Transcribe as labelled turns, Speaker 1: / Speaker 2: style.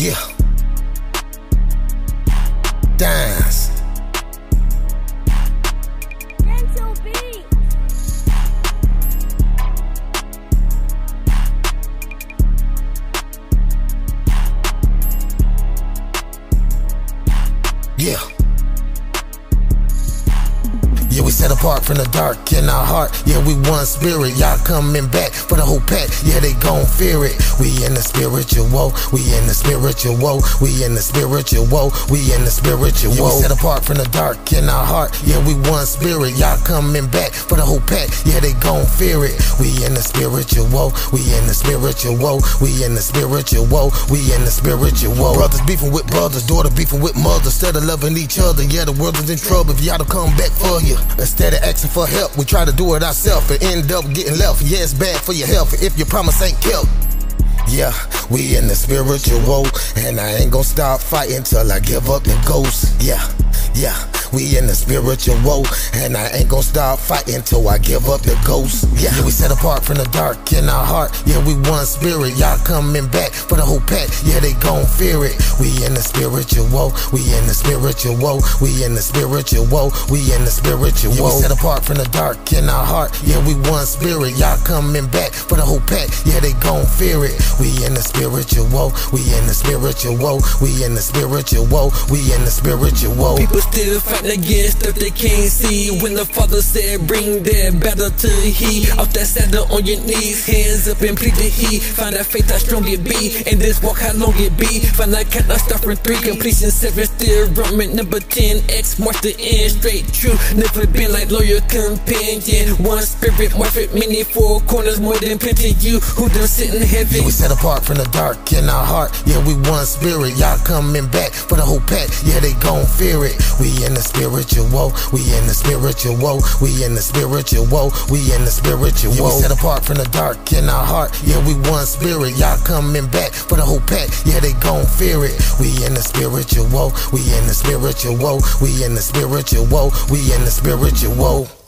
Speaker 1: Yeah. Dance. Yeah. Yeah, we set apart from the dark in our heart. Yeah, we one spirit. Y'all coming back for the whole pack. Yeah, they gon' fear it. We in the spiritual woe. We in the spiritual woe. We in the spiritual woe. We in the spiritual woe. Yeah, we set apart from the dark in our heart. Yeah, we one spirit. Y'all coming back for the whole pack. Yeah, they gon' fear it. We in the spiritual woe. We in the spiritual woe. We in the spiritual woe. We in the spiritual woe. Brothers beefing with brothers, daughter beefing with mother. Instead of loving each other, yeah, the world is in trouble. If y'all don't come back for you. Instead of asking for help, we try to do it ourselves and end up getting left. Yeah, it's bad for your health if your promise ain't kept. Yeah, we in the spiritual and I ain't gonna stop fighting till I give up the ghost. Yeah, yeah, we in the spiritual woe, and I ain't gonna stop fighting till I give up the ghost. Yeah, we set apart from the dark in our heart. Yeah, we one spirit. Y'all coming back for the whole pack. Yeah, they gon' fear it. We in the spiritual woe. We in the spiritual woe. We in the spiritual woe. We in the spiritual woe. Yeah, we set apart from the dark in our heart. Yeah, we one spirit. Y'all coming back for the whole pack. Yeah, they gon' fear it. We in the spiritual woe. We in the spiritual woe. We in the spiritual woe. We in the spiritual woe.
Speaker 2: People still fighting against stuff they can't see. When the father said, bring that battle to he. Off that saddle on your knees, hands up and plead to he. Find that faith how strong it be. And this walk how long it be. Find that count not start from three. Completion seven still roaming. Number 10, X marks the end. Straight true. Never been like loyal companion. One spirit, morphic, many four corners, more than plenty. You who done sit in heaven.
Speaker 1: We set apart from the dark in our heart. Yeah, we one spirit. Y'all coming back for the whole pack. Yeah, they gon' fear it. We in the spiritual woe. We in the spiritual woe. We in the spiritual woe. We in the spiritual woe. Yeah, we set apart from the dark in our heart. Yeah, we one spirit. Y'all coming back for the whole pack. Yeah, they gon' fear it. We in the spiritual woe. We in the spiritual woe. We in the spiritual woe. We in the spiritual woe.